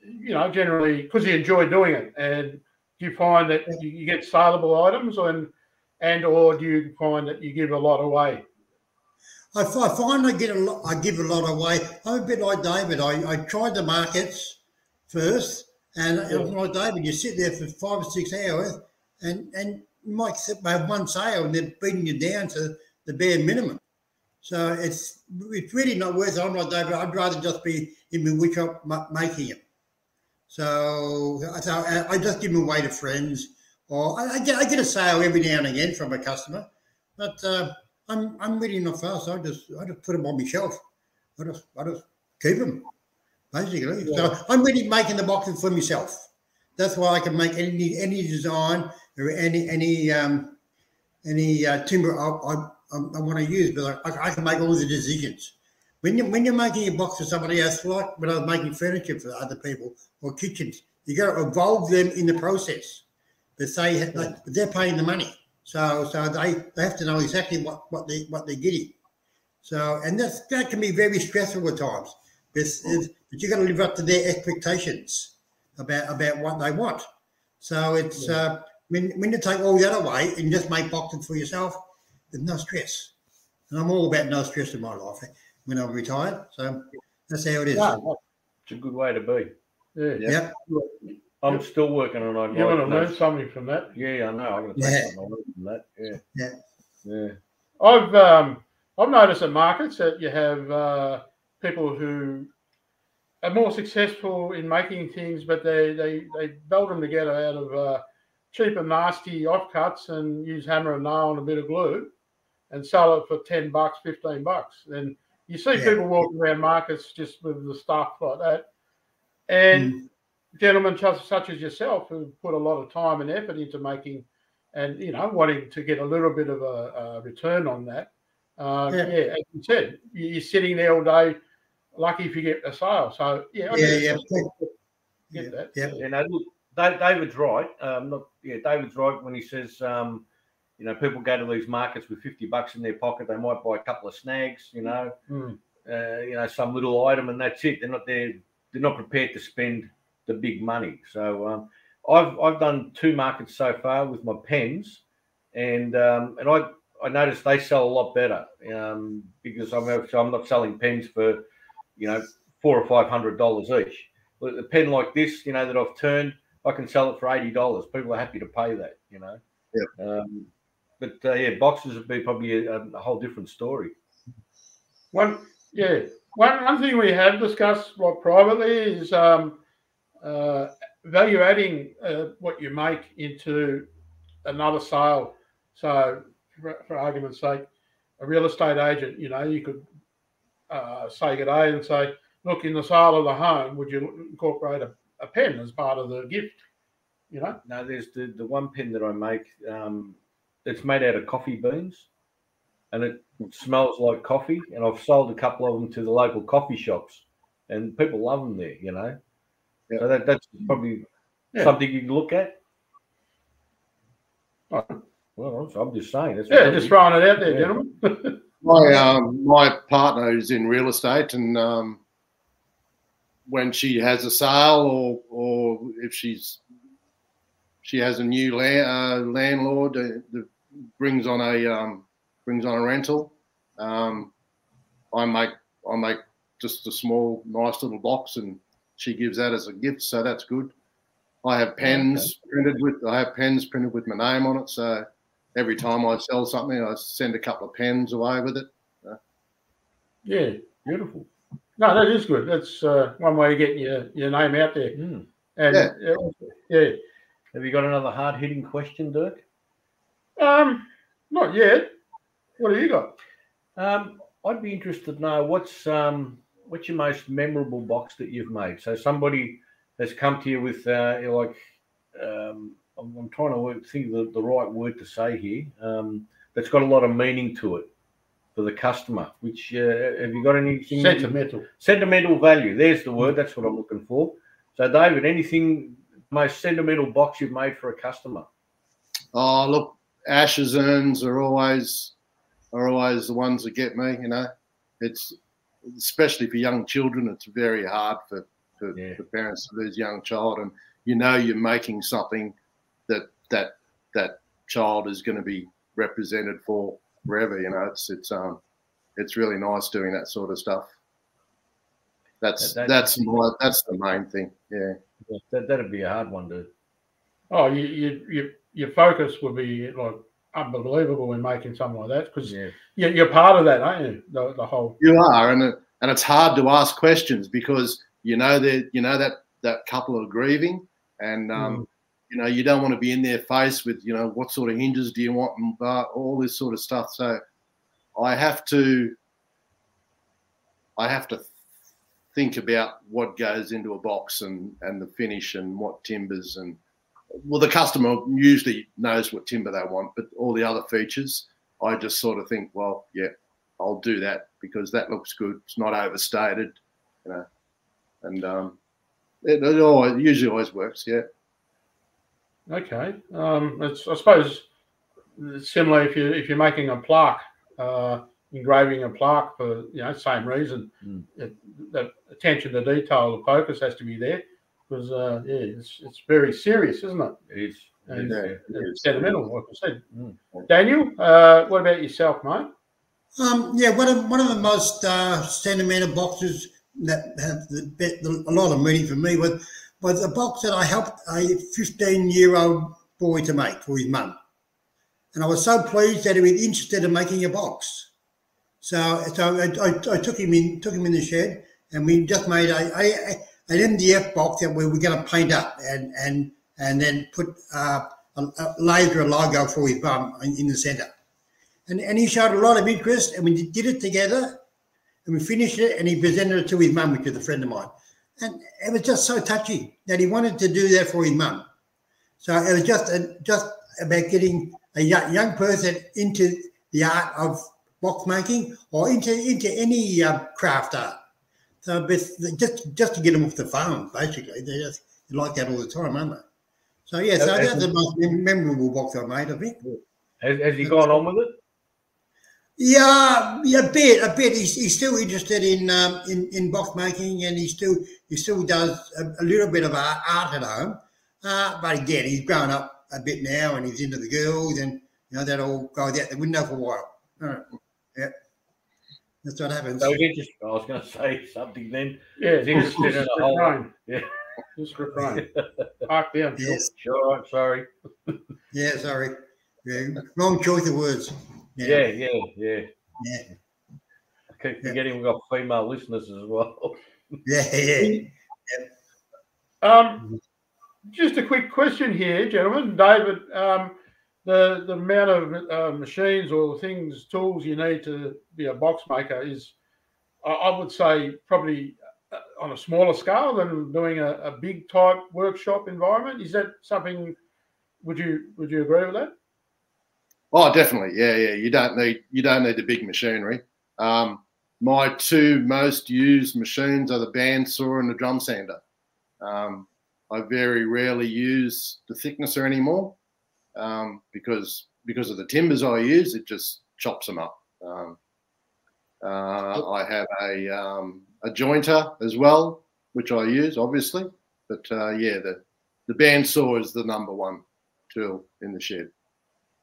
[SPEAKER 1] you know, generally because you enjoy doing it. And do you find that you, you get saleable items, and and or do you find that you give a lot away?
[SPEAKER 3] I find I get a lot. I give a lot away. I'm a bit like David. I, I tried the markets first, and it was like David. You sit there for five or six hours, and and you might sit- have one sale, and they're beating you down to the bare minimum. So it's it's really not worth it. I'm like David. I'd rather just be in the workshop making it. So, so I, I just give them away to friends, or I, I get I get a sale every now and again from a customer, but. Uh, I'm I'm really not fast. I just I just put them on my shelf. I just I just keep them, basically. So I'm really making the boxes for myself. That's why I can make any any design or any any um, any uh, timber I, I, I want to use, but I, I can make all the decisions. When you when you're making a box for somebody else, like when I was making furniture for other people or kitchens, you got to involve them in the process. But they like, they're paying the money. So so they, they have to know exactly what, what they what they're getting. So and that's that can be very stressful at times. But, it's- but you've got to live up to their expectations about about what they want. So it's uh, when when you take all the other way and just make boxes for yourself, there's no stress. And I'm all about no stress in my life when I'm retired. So that's how it is.
[SPEAKER 1] Yeah.
[SPEAKER 5] It's a good way to be.
[SPEAKER 1] Yeah.
[SPEAKER 3] Yeah.
[SPEAKER 5] I'm still working on it.
[SPEAKER 1] You want to learn something from that?
[SPEAKER 5] Yeah, I know. I'm going to take yeah. something from that. Yeah.
[SPEAKER 3] Yeah.
[SPEAKER 5] Yeah.
[SPEAKER 1] I've um, I've noticed at markets that you have uh, people who are more successful in making things, but they they they build them together out of uh, cheap and nasty offcuts and use hammer and nail and a bit of glue, and sell it for ten bucks, fifteen bucks. And you see
[SPEAKER 3] Yeah.
[SPEAKER 1] people walking around markets just with the stuff like that, and gentlemen such, such as yourself who put a lot of time and effort into making and you know wanting to get a little bit of a, a return on that. Uh,
[SPEAKER 3] Yeah.
[SPEAKER 1] yeah. as you said, you- you're sitting there all day. Lucky if you get a sale. So yeah, I
[SPEAKER 3] Yeah, yeah.
[SPEAKER 1] that.
[SPEAKER 3] Yeah.
[SPEAKER 5] You know, look, David's right. Um, not, yeah, David's right when he says, um, you know, people go to these markets with fifty bucks in their pocket. They might buy a couple of snags, you know,
[SPEAKER 1] Mm.
[SPEAKER 5] uh, you know, some little item, and that's it. They're not there. They're not prepared to spend the big money. So um, I've I've done two markets so far with my pens, and um, and I I noticed they sell a lot better um, because I'm so I'm not selling pens for you know four or five hundred dollars each. But a pen like this, you know, that I've turned, I can sell it for eighty dollars. People are happy to pay that, you know.
[SPEAKER 4] Yeah.
[SPEAKER 5] Um, but uh, yeah, boxes would be probably a, a whole different story.
[SPEAKER 1] One, yeah, one, one thing we have discussed like privately is um, uh, value adding uh, what you make into another sale. So, for, for argument's sake, a real estate agent, you know, you could uh, say good day and say, look, in the sale of the home, would you incorporate a, a pen as part of the gift? You know,
[SPEAKER 5] No, there's the, the one pen that I make. Um, it's made out of coffee beans, and it smells like coffee. And I've sold a couple of them to the local coffee shops, and people love them there. You know,
[SPEAKER 4] Yeah.
[SPEAKER 5] so that, that's probably
[SPEAKER 1] Yeah.
[SPEAKER 5] something you can look at?
[SPEAKER 1] Oh.
[SPEAKER 5] Well, I'm just saying. That's
[SPEAKER 1] Yeah, just throwing it out there,
[SPEAKER 5] Yeah.
[SPEAKER 1] gentlemen. *laughs*
[SPEAKER 4] My um, my partner is in real estate, and um, when she has a sale or or if she's she has a new land, uh, landlord uh, that brings on a um, brings on a rental, um, I make I make just a small nice little box, and she gives that as a gift, so that's good. I have pens printed with I have pens printed with my name on it, so every time I sell something, I send a couple of pens away with it.
[SPEAKER 1] yeah, beautiful. No, that is good. That's uh, one way of getting your, your name out there.
[SPEAKER 5] Mm.
[SPEAKER 1] And
[SPEAKER 4] Yeah.
[SPEAKER 1] yeah. yeah.
[SPEAKER 5] Have you got another hard hitting question, Dirk?
[SPEAKER 1] Um, not yet. What have you got?
[SPEAKER 5] Um, I'd be interested to know what's um, what's your most memorable box that you've made. So somebody has come to you with uh, like um, I'm, I'm trying to work, think of the, the right word to say here. Um, that's got a lot of meaning to it for the customer. Which uh, have you got anything?
[SPEAKER 1] Sentimental.
[SPEAKER 5] Sentimental value. There's the word. That's what I'm looking for. So, David, anything most sentimental box you've made for a customer?
[SPEAKER 4] Oh, look, ashes urns are always are always the ones that get me. You know, it's especially for young children. It's very hard for for,
[SPEAKER 5] Yeah.
[SPEAKER 4] for parents to lose a young child, and you know you're making something that that that child is going to be represented for forever. You know, it's it's um it's really nice doing that sort of stuff. That's
[SPEAKER 5] That- that-
[SPEAKER 4] that's more, that's the main thing. Yeah.
[SPEAKER 5] That, that'd be a hard one to.
[SPEAKER 1] Oh, you, you, you, your focus would be like unbelievable in making something like that because
[SPEAKER 5] Yeah.
[SPEAKER 1] you're, part of that, aren't you? The, the whole.
[SPEAKER 4] You are, and it, and it's hard to ask questions because you know that you know that that couple are grieving, and um, you know you don't want to be in their face with you know what sort of hinges do you want and blah, all this sort of stuff. So I have to I have to think about what goes into a box and and the finish and what timbers and well the customer usually knows what timber they want, but all the other features I just sort of think well yeah I'll do that because that looks good. It's not overstated, you know, and um, it, it always usually always works. Yeah.
[SPEAKER 1] Okay. Um, it's, I suppose it's similar if you if you're making a plaque, uh, engraving a plaque for you know same reason.
[SPEAKER 5] Mm.
[SPEAKER 1] It, the attention to detail, the focus has to be there because uh, yeah, it's it's very serious, isn't it?
[SPEAKER 5] It is.
[SPEAKER 1] And
[SPEAKER 4] Yeah,
[SPEAKER 1] it's
[SPEAKER 4] it is.
[SPEAKER 1] sentimental, like I said.
[SPEAKER 5] Mm.
[SPEAKER 1] Daniel, uh, what about yourself, mate?
[SPEAKER 3] Um, yeah, one of one of the most uh, sentimental boxes that have the, bit- the, a lot of meaning for me was was a box that I helped a 15 year old boy to make for his mum, and I was so pleased that he was interested in making a box. So, so I, I, I took him in took him in the shed, and we just made a, a, a an MDF box that we were going to paint up and and and then put uh, a, a laser logo for his bum in, in the centre and, and he showed a lot of interest and we did it together and we finished it and he presented it to his mum which is a friend of mine. And it was just so touching that he wanted to do that for his mum. So it was just a, just about getting a young, young person into the art of box making or into into any uh, craft art so but just just to get them off the farm basically they just like that all the time aren't they so yeah so that's the most memorable box i made i think
[SPEAKER 5] Has, has he gone on with it?
[SPEAKER 3] Yeah, yeah, a bit, a bit. He's, he's still interested in um, in in box making, and he still he still does a, a little bit of art, art at home. Uh, but again, he's grown up a bit now, and he's into the girls, and you know that all goes out the window for a while. All right. Yeah, that's what happens.
[SPEAKER 5] So he's interested. I was going *laughs* to say something then.
[SPEAKER 1] Yeah,
[SPEAKER 5] He's interested in a whole.
[SPEAKER 1] refrain.
[SPEAKER 5] Yeah.
[SPEAKER 1] Just refrain. Park down.
[SPEAKER 3] Yes,
[SPEAKER 5] Sure. I'm sorry.
[SPEAKER 3] yeah. Sorry, yeah, wrong choice of words.
[SPEAKER 5] Yeah. Yeah. Yeah.
[SPEAKER 3] yeah,
[SPEAKER 5] I keep forgetting we've got female listeners as well. *laughs*
[SPEAKER 3] yeah, yeah.
[SPEAKER 1] Um, just a quick question here, gentlemen. David, um, the the amount of uh, machines or things, tools you need to be a box maker is, I, I would say, probably uh, on a smaller scale than doing a, a big type workshop environment. Is that something? Would you would you agree with that?
[SPEAKER 4] Oh, definitely. Yeah, yeah. You don't need you don't need the big machinery. Um, my two most used machines are the bandsaw and the drum sander. Um, I very rarely use the thicknesser anymore um, because because of the timbers I use. It just chops them up. Um, uh, I have a um, a jointer as well, which I use obviously. But uh, yeah, the the bandsaw is the number one tool in the shed.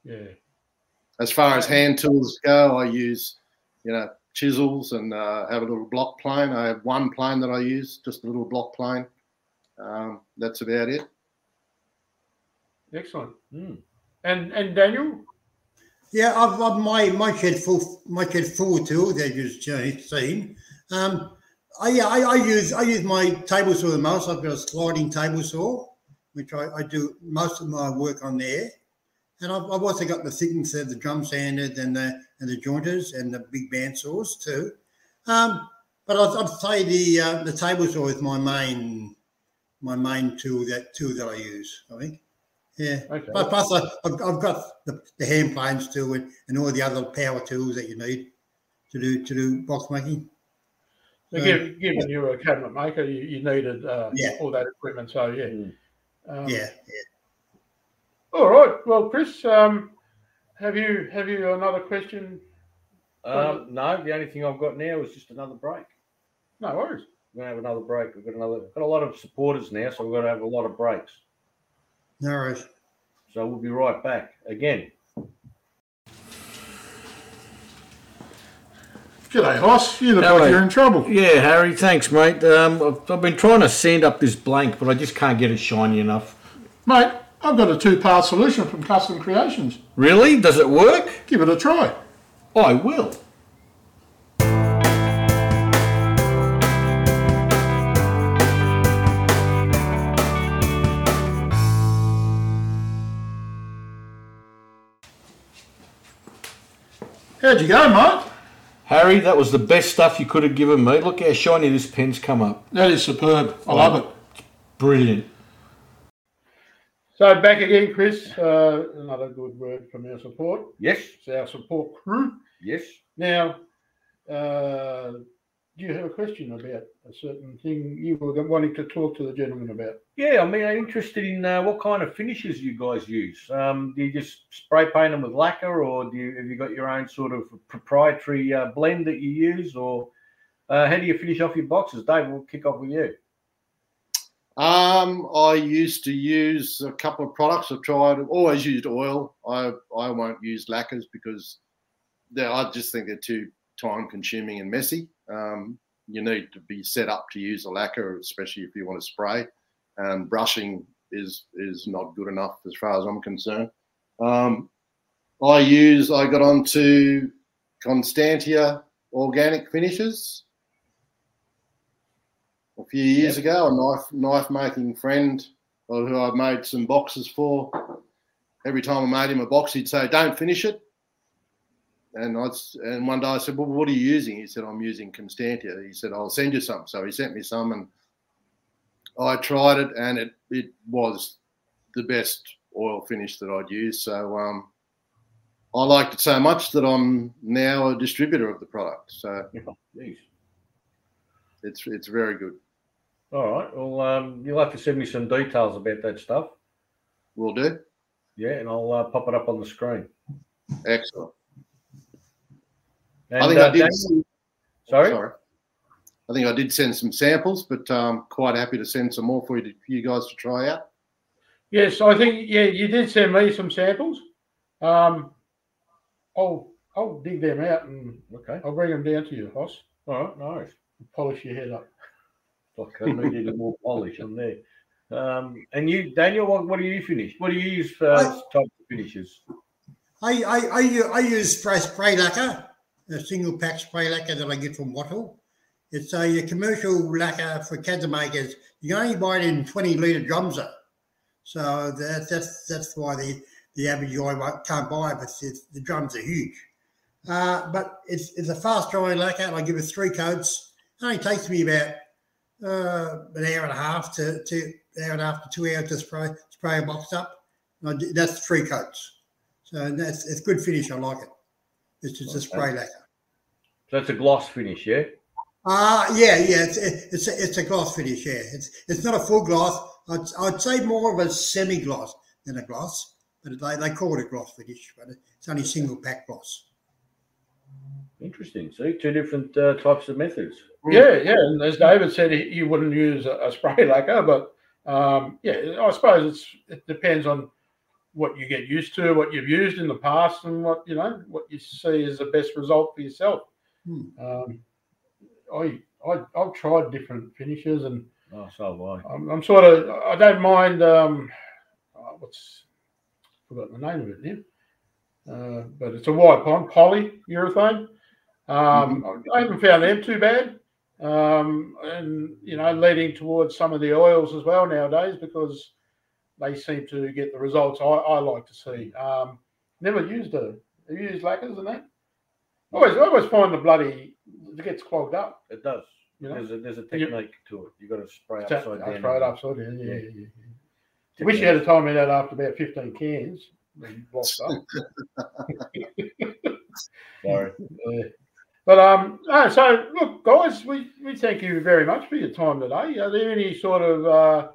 [SPEAKER 1] Yeah.
[SPEAKER 4] As far as hand tools go, I use, you know, chisels and uh, have a little block plane. I have one plane that I use, just a little block plane. Um, that's about it.
[SPEAKER 1] Excellent. Mm. And and Daniel,
[SPEAKER 3] Yeah, I've, I've my my shed full my shed full of tools as you've uh, seen. Um, I, yeah, I, I use I use my table saw the most. I've got a sliding table saw, which I, I do most of my work on there. And I've, I've also got the thicknesser, the drum sanders, and the and the jointers and the big band saws too. Um, but I'd, I'd say the uh, the table saw is my main my main tool that tool that I use. I think. Yeah.
[SPEAKER 1] Okay.
[SPEAKER 3] Plus, plus I, I've, I've got the, the hand planes too, and, and all the other power tools that you need to do to do box making.
[SPEAKER 1] so
[SPEAKER 3] Um,
[SPEAKER 1] given, given you were a cabinet maker, you, you needed uh,
[SPEAKER 3] Yeah.
[SPEAKER 1] all that equipment. So yeah.
[SPEAKER 5] Mm.
[SPEAKER 1] Um,
[SPEAKER 3] Yeah.
[SPEAKER 1] All right. Well, Chris, um, have you have you another question?
[SPEAKER 5] Um, no, the only thing I've got now is just another break.
[SPEAKER 1] No worries.
[SPEAKER 5] We're gonna have another break. We've got another We've got a lot of supporters now, so we've got to have a lot of breaks.
[SPEAKER 3] No worries.
[SPEAKER 5] So we'll be right back again.
[SPEAKER 1] G'day, Hoss. You look
[SPEAKER 5] Hello.
[SPEAKER 1] like you're in trouble.
[SPEAKER 5] Yeah, Harry, thanks, mate. Um, I've, I've been trying to sand up this blank, but I just can't get it shiny enough.
[SPEAKER 1] Mate, I've got a two-part solution from Custom Creations.
[SPEAKER 5] Really? Does it work?
[SPEAKER 1] Give it a try.
[SPEAKER 5] I will.
[SPEAKER 1] How'd you go, mate?
[SPEAKER 5] Harry, that was the best stuff you could have given me. Look how shiny this pen's come up.
[SPEAKER 1] That is superb. I love it.
[SPEAKER 5] Brilliant.
[SPEAKER 1] So back again, Chris. Uh, another good word from our support.
[SPEAKER 5] Yes,
[SPEAKER 1] It's our support crew.
[SPEAKER 5] yes.
[SPEAKER 1] Now, uh, do you have a question about a certain thing you were wanting to talk to the gentleman about?
[SPEAKER 5] Yeah, I mean, I'm interested in uh, what kind of finishes you guys use. Um, do you just spray paint them with lacquer, or do you have you got your own sort of proprietary uh, blend that you use, or uh, how do you finish off your boxes? Dave, we'll kick off with you.
[SPEAKER 4] Um, I used to use a couple of products. I've tried, always used oil. I I won't use lacquers because I just think they're too time consuming and messy. Um, you need to be set up to use a lacquer, especially if you want to spray. And brushing is is not good enough as far as I'm concerned. Um, I use. I got onto Constantia organic finishes a few years ago. A knife knife making friend who I made some boxes for. Every time I made him a box, he'd say, "Don't finish it." And I and one day I said, "Well, what are you using?" He said, "I'm using Constantia." He said, "I'll send you some." So he sent me some, and I tried it, and it it was the best oil finish that I'd used. So um, I liked it so much that I'm now a distributor of the product. So
[SPEAKER 5] Jeez.
[SPEAKER 4] it's it's very good.
[SPEAKER 5] All right. Well, um, you'll have to send me some details about that stuff.
[SPEAKER 4] Will do.
[SPEAKER 5] Yeah, and I'll uh, pop it up on the screen.
[SPEAKER 4] Excellent.
[SPEAKER 5] And,
[SPEAKER 4] I think
[SPEAKER 5] uh,
[SPEAKER 4] I did.
[SPEAKER 5] Dan- sorry?
[SPEAKER 4] Sorry. I think I did send some samples, but um, quite happy to send some more for you, to, for you guys to try out.
[SPEAKER 1] Yes, I think yeah, you did send me some samples. Um, I'll I'll dig them out and
[SPEAKER 5] Okay.
[SPEAKER 1] I'll bring them down to you, Hoss.
[SPEAKER 5] All right. Nice.
[SPEAKER 1] Polish your head up.
[SPEAKER 5] Like I need a more polish on there. Um, and you, Daniel, what, what do you finish? What do you use for
[SPEAKER 3] I-
[SPEAKER 5] type of finishes?
[SPEAKER 3] I, I, I, u- I use spray, spray lacquer, a single pack spray lacquer that I get from Wattyl. It's a, commercial lacquer for cadder makers. You can only buy it in 20 litre drums. So that, that's that's why the, the average guy can't buy it, but the drums are huge. Uh, but it's, it's a fast drying lacquer. I give it three coats. It only takes me about uh, an hour and a half to, to hour and a half to two hours to spray spray a box up. That's three coats. So that's it's good finish. I like it. It's just a spray lacquer.
[SPEAKER 5] So it's a gloss finish, yeah?
[SPEAKER 3] Ah, yeah, yeah. It's it's a, it's a gloss finish. Yeah, it's it's not a full gloss. I'd, I'd say more of a semi gloss than a gloss, but they, they call it a gloss finish, but it's only single pack gloss.
[SPEAKER 5] Interesting. See, two different uh, types of methods.
[SPEAKER 1] Yeah, yeah. And as David said, he, he wouldn't use a, a spray *laughs* lacquer, but um, yeah, I suppose it's it depends on what you get used to, what you've used in the past, and what you know what you see as the best result for yourself.
[SPEAKER 3] Hmm.
[SPEAKER 1] Um, I, I I've tried different finishes, and
[SPEAKER 5] Oh, so have I.
[SPEAKER 1] I'm, I'm sort of I don't mind. Um, oh, what's forgotten the name of it now, uh, but it's a white pond polyurethane. Um, I haven't found them too bad, um, and you know, leading towards some of the oils as well nowadays because they seem to get the results I, I like to see. Um, never used a have you used lacquers and that. Always, I always find the bloody it gets clogged up.
[SPEAKER 5] It does.
[SPEAKER 1] You know,
[SPEAKER 5] There's a there's a
[SPEAKER 1] You-
[SPEAKER 5] technique to it. You've got to spray
[SPEAKER 1] a-
[SPEAKER 5] upside
[SPEAKER 1] I
[SPEAKER 5] down.
[SPEAKER 1] throw it upside down. Yeah,
[SPEAKER 5] Yeah.
[SPEAKER 1] yeah, yeah. Wish you had told me that after about 15 cans. blocked up. *laughs*
[SPEAKER 5] Sorry.
[SPEAKER 1] Yeah. But um, no, so look, guys, we, we thank you very much for your time today. Are there any sort of uh,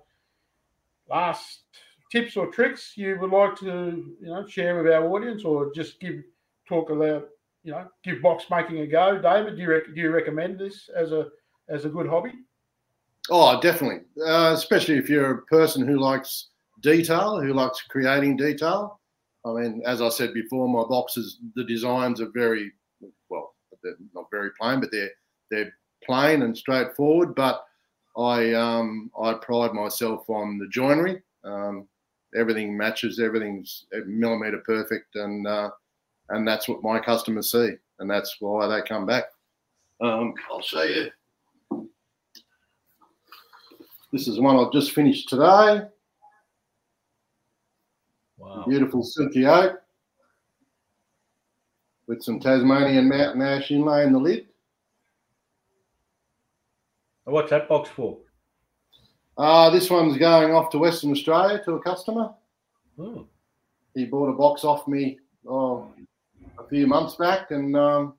[SPEAKER 1] last tips or tricks you would like to you know share with our audience, or just give talk about you know give box making a go? David, do you rec- do you recommend this as a as a good hobby?
[SPEAKER 4] Oh, definitely. Uh, especially if you're a person who likes detail, who likes creating detail. I mean, as I said before, my boxes, the designs are very well, they're not very plain, but they're they're plain and straightforward. But I um, I pride myself on the joinery. Um, everything matches, everything's millimeter perfect, and uh, and that's what my customers see, and that's why they come back. Um, I'll show you. This is one I've just finished today.
[SPEAKER 5] Wow.
[SPEAKER 4] Beautiful silky oak with some Tasmanian mountain ash inlay in the lid.
[SPEAKER 5] What's that box for?
[SPEAKER 4] Uh, this one's going off to Western Australia to a customer.
[SPEAKER 5] Oh,
[SPEAKER 4] He bought a box off me oh, a few months back, and um,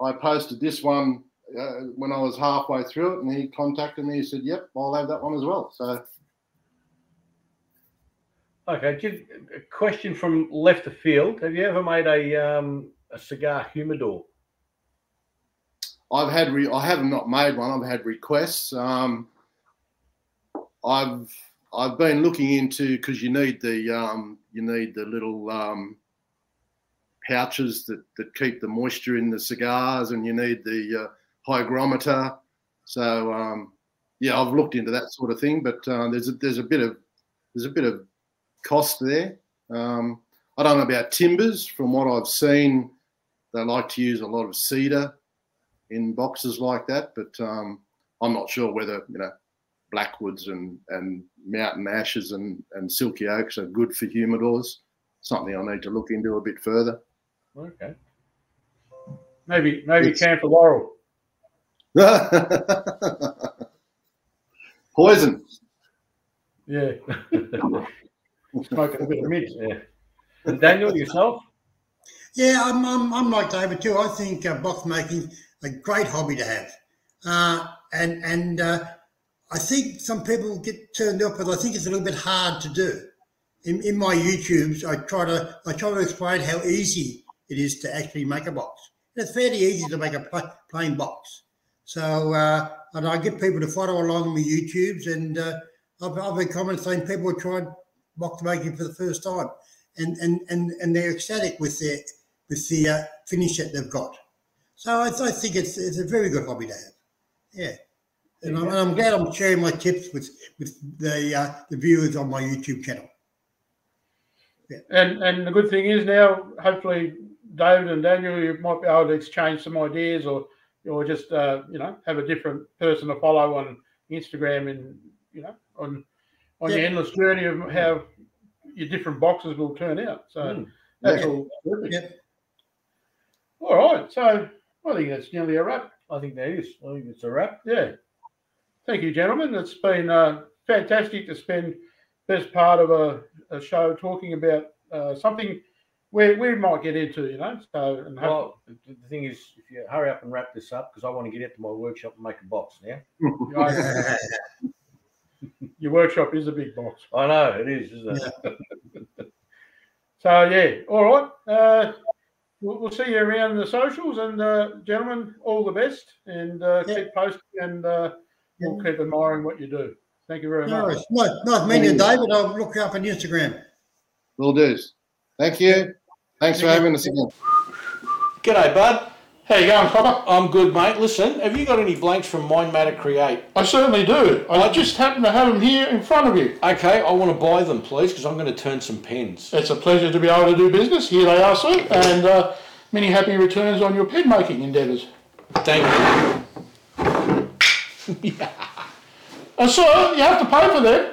[SPEAKER 4] I posted this one uh, when I was halfway through it, and he contacted me. He said, "Yep, I'll have that one as well." So
[SPEAKER 5] okay. A question from left of field. Have you ever made a um, a cigar humidor?
[SPEAKER 4] I've had re- I have not not made one. I've had requests. Um, I've I've been looking into because you need the um, you need the little um, pouches that, that keep the moisture in the cigars, and you need the uh, hygrometer. So um, yeah, I've looked into that sort of thing, but uh, there's a, there's a bit of there's a bit of cost there. Um, I don't know about timbers. From what I've seen, they like to use a lot of cedar in boxes like that, but um, I'm not sure whether you know blackwoods and, and mountain ashes and, and silky oaks are good for humidors. Something I need to look into a bit further.
[SPEAKER 5] Okay.
[SPEAKER 1] Maybe maybe
[SPEAKER 4] It's-
[SPEAKER 1] camphor laurel. *laughs*
[SPEAKER 4] Poison.
[SPEAKER 1] Yeah, *laughs* smoking a bit of mint.
[SPEAKER 5] Yeah. And Daniel, yourself?
[SPEAKER 3] Yeah, I'm, I'm, I'm like David too. I think uh, box making a great hobby to have, uh, and and uh, I think some people get turned off, but I think it's a little bit hard to do. In, in my YouTubes, I try to I try to explain how easy it is to actually make a box. And it's fairly easy to make a pla- plain box. So uh, and I get people to follow along on my YouTubes, and uh, I've, I've been commenting saying people have tried box making for the first time, and and and and they're ecstatic with their with the uh, finish that they've got. So I, I think it's it's a very good hobby to have. Yeah, and I'm, and I'm glad I'm sharing my tips with with the uh, the viewers on my YouTube channel. Yeah.
[SPEAKER 1] And and the good thing is now, hopefully, David and Daniel, you might be able to exchange some ideas, or or just uh, you know have a different person to follow on Instagram, and you know on on your
[SPEAKER 3] Yeah.
[SPEAKER 1] endless journey of how your different boxes will turn out. So
[SPEAKER 5] Mm.
[SPEAKER 1] that's
[SPEAKER 3] Yeah.
[SPEAKER 1] all. Perfect.
[SPEAKER 3] Yep.
[SPEAKER 1] All right. So I think that's nearly a wrap.
[SPEAKER 5] I think that is. I think it's a wrap.
[SPEAKER 1] Yeah. Thank you, gentlemen. It's been uh, fantastic to spend best part of a, a show talking about uh, something we, we might get into, you know. So and
[SPEAKER 5] Well, the, the thing is, if you hurry up and wrap this up, because I want to get out to my workshop and make a box now. *laughs*
[SPEAKER 1] your workshop is a big box.
[SPEAKER 5] I know it is, isn't it? *laughs*
[SPEAKER 1] So yeah, all right. Uh, we'll, we'll see you around the socials, and uh, gentlemen, all the best, and uh,
[SPEAKER 3] Yeah.
[SPEAKER 1] keep posting, and uh, we'll keep admiring what you do. Thank you very
[SPEAKER 3] No,
[SPEAKER 1] much.
[SPEAKER 3] it's nice, nice meeting you, David. I'll look you up on Instagram.
[SPEAKER 4] Will do. Thank you. Thanks for having us again.
[SPEAKER 2] G'day, bud.
[SPEAKER 1] How you going, Copper?
[SPEAKER 2] I'm good, mate. Listen, have you got any blanks from Mind Matter Create?
[SPEAKER 1] I certainly do. I just happen to have them here in front of you.
[SPEAKER 2] Okay, I want to buy them, please, because I'm going to turn some pens.
[SPEAKER 1] It's a pleasure to be able to do business. Here they are, sir, and uh, many happy returns on your pen making endeavours.
[SPEAKER 2] Thank you. *laughs*
[SPEAKER 1] Uh, sir, you have to pay for them.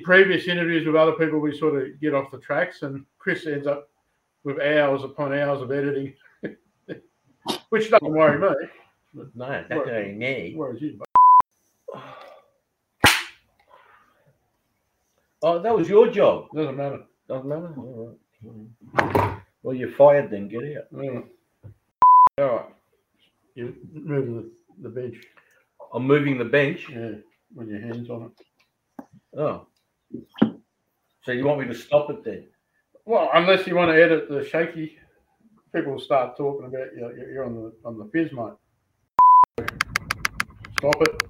[SPEAKER 1] In previous interviews with other people, we sort of get off the tracks, and Chris ends up with hours upon hours of editing, *laughs* which doesn't worry me.
[SPEAKER 5] No, ain't me.
[SPEAKER 1] Worries you, *sighs*
[SPEAKER 5] Oh, that was your job.
[SPEAKER 1] Doesn't matter.
[SPEAKER 5] Doesn't matter. All right. Well, you're fired then. Get out.
[SPEAKER 1] Yeah. All right. You move the, the bench.
[SPEAKER 5] I'm moving the bench.
[SPEAKER 1] Yeah, with your hands on it.
[SPEAKER 5] Oh. So you want me to stop it then?
[SPEAKER 1] Well, unless you want to edit the shaky, people will start talking about you. You're on the on the fizz, mate. Stop it.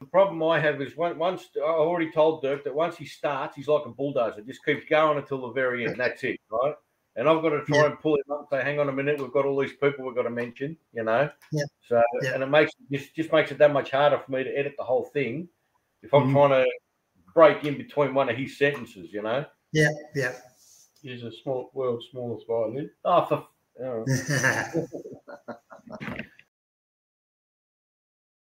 [SPEAKER 5] The problem I have is once, once I already told Dirk that once he starts, he's like a bulldozer. Just keeps going until the very end. That's it, right? And I've got to try and pull him up. and Say, hang on a minute, we've got all these people we've got to mention, you know.
[SPEAKER 3] Yeah.
[SPEAKER 5] So
[SPEAKER 3] Yeah.
[SPEAKER 5] and it makes just just makes it that much harder for me to edit the whole thing if I'm
[SPEAKER 3] Mhm.
[SPEAKER 5] trying to break in between one of his sentences, you know.
[SPEAKER 3] Yeah, yeah.
[SPEAKER 1] He's a small world's smallest violin.
[SPEAKER 5] Oh, for, oh. *laughs* *laughs* *laughs*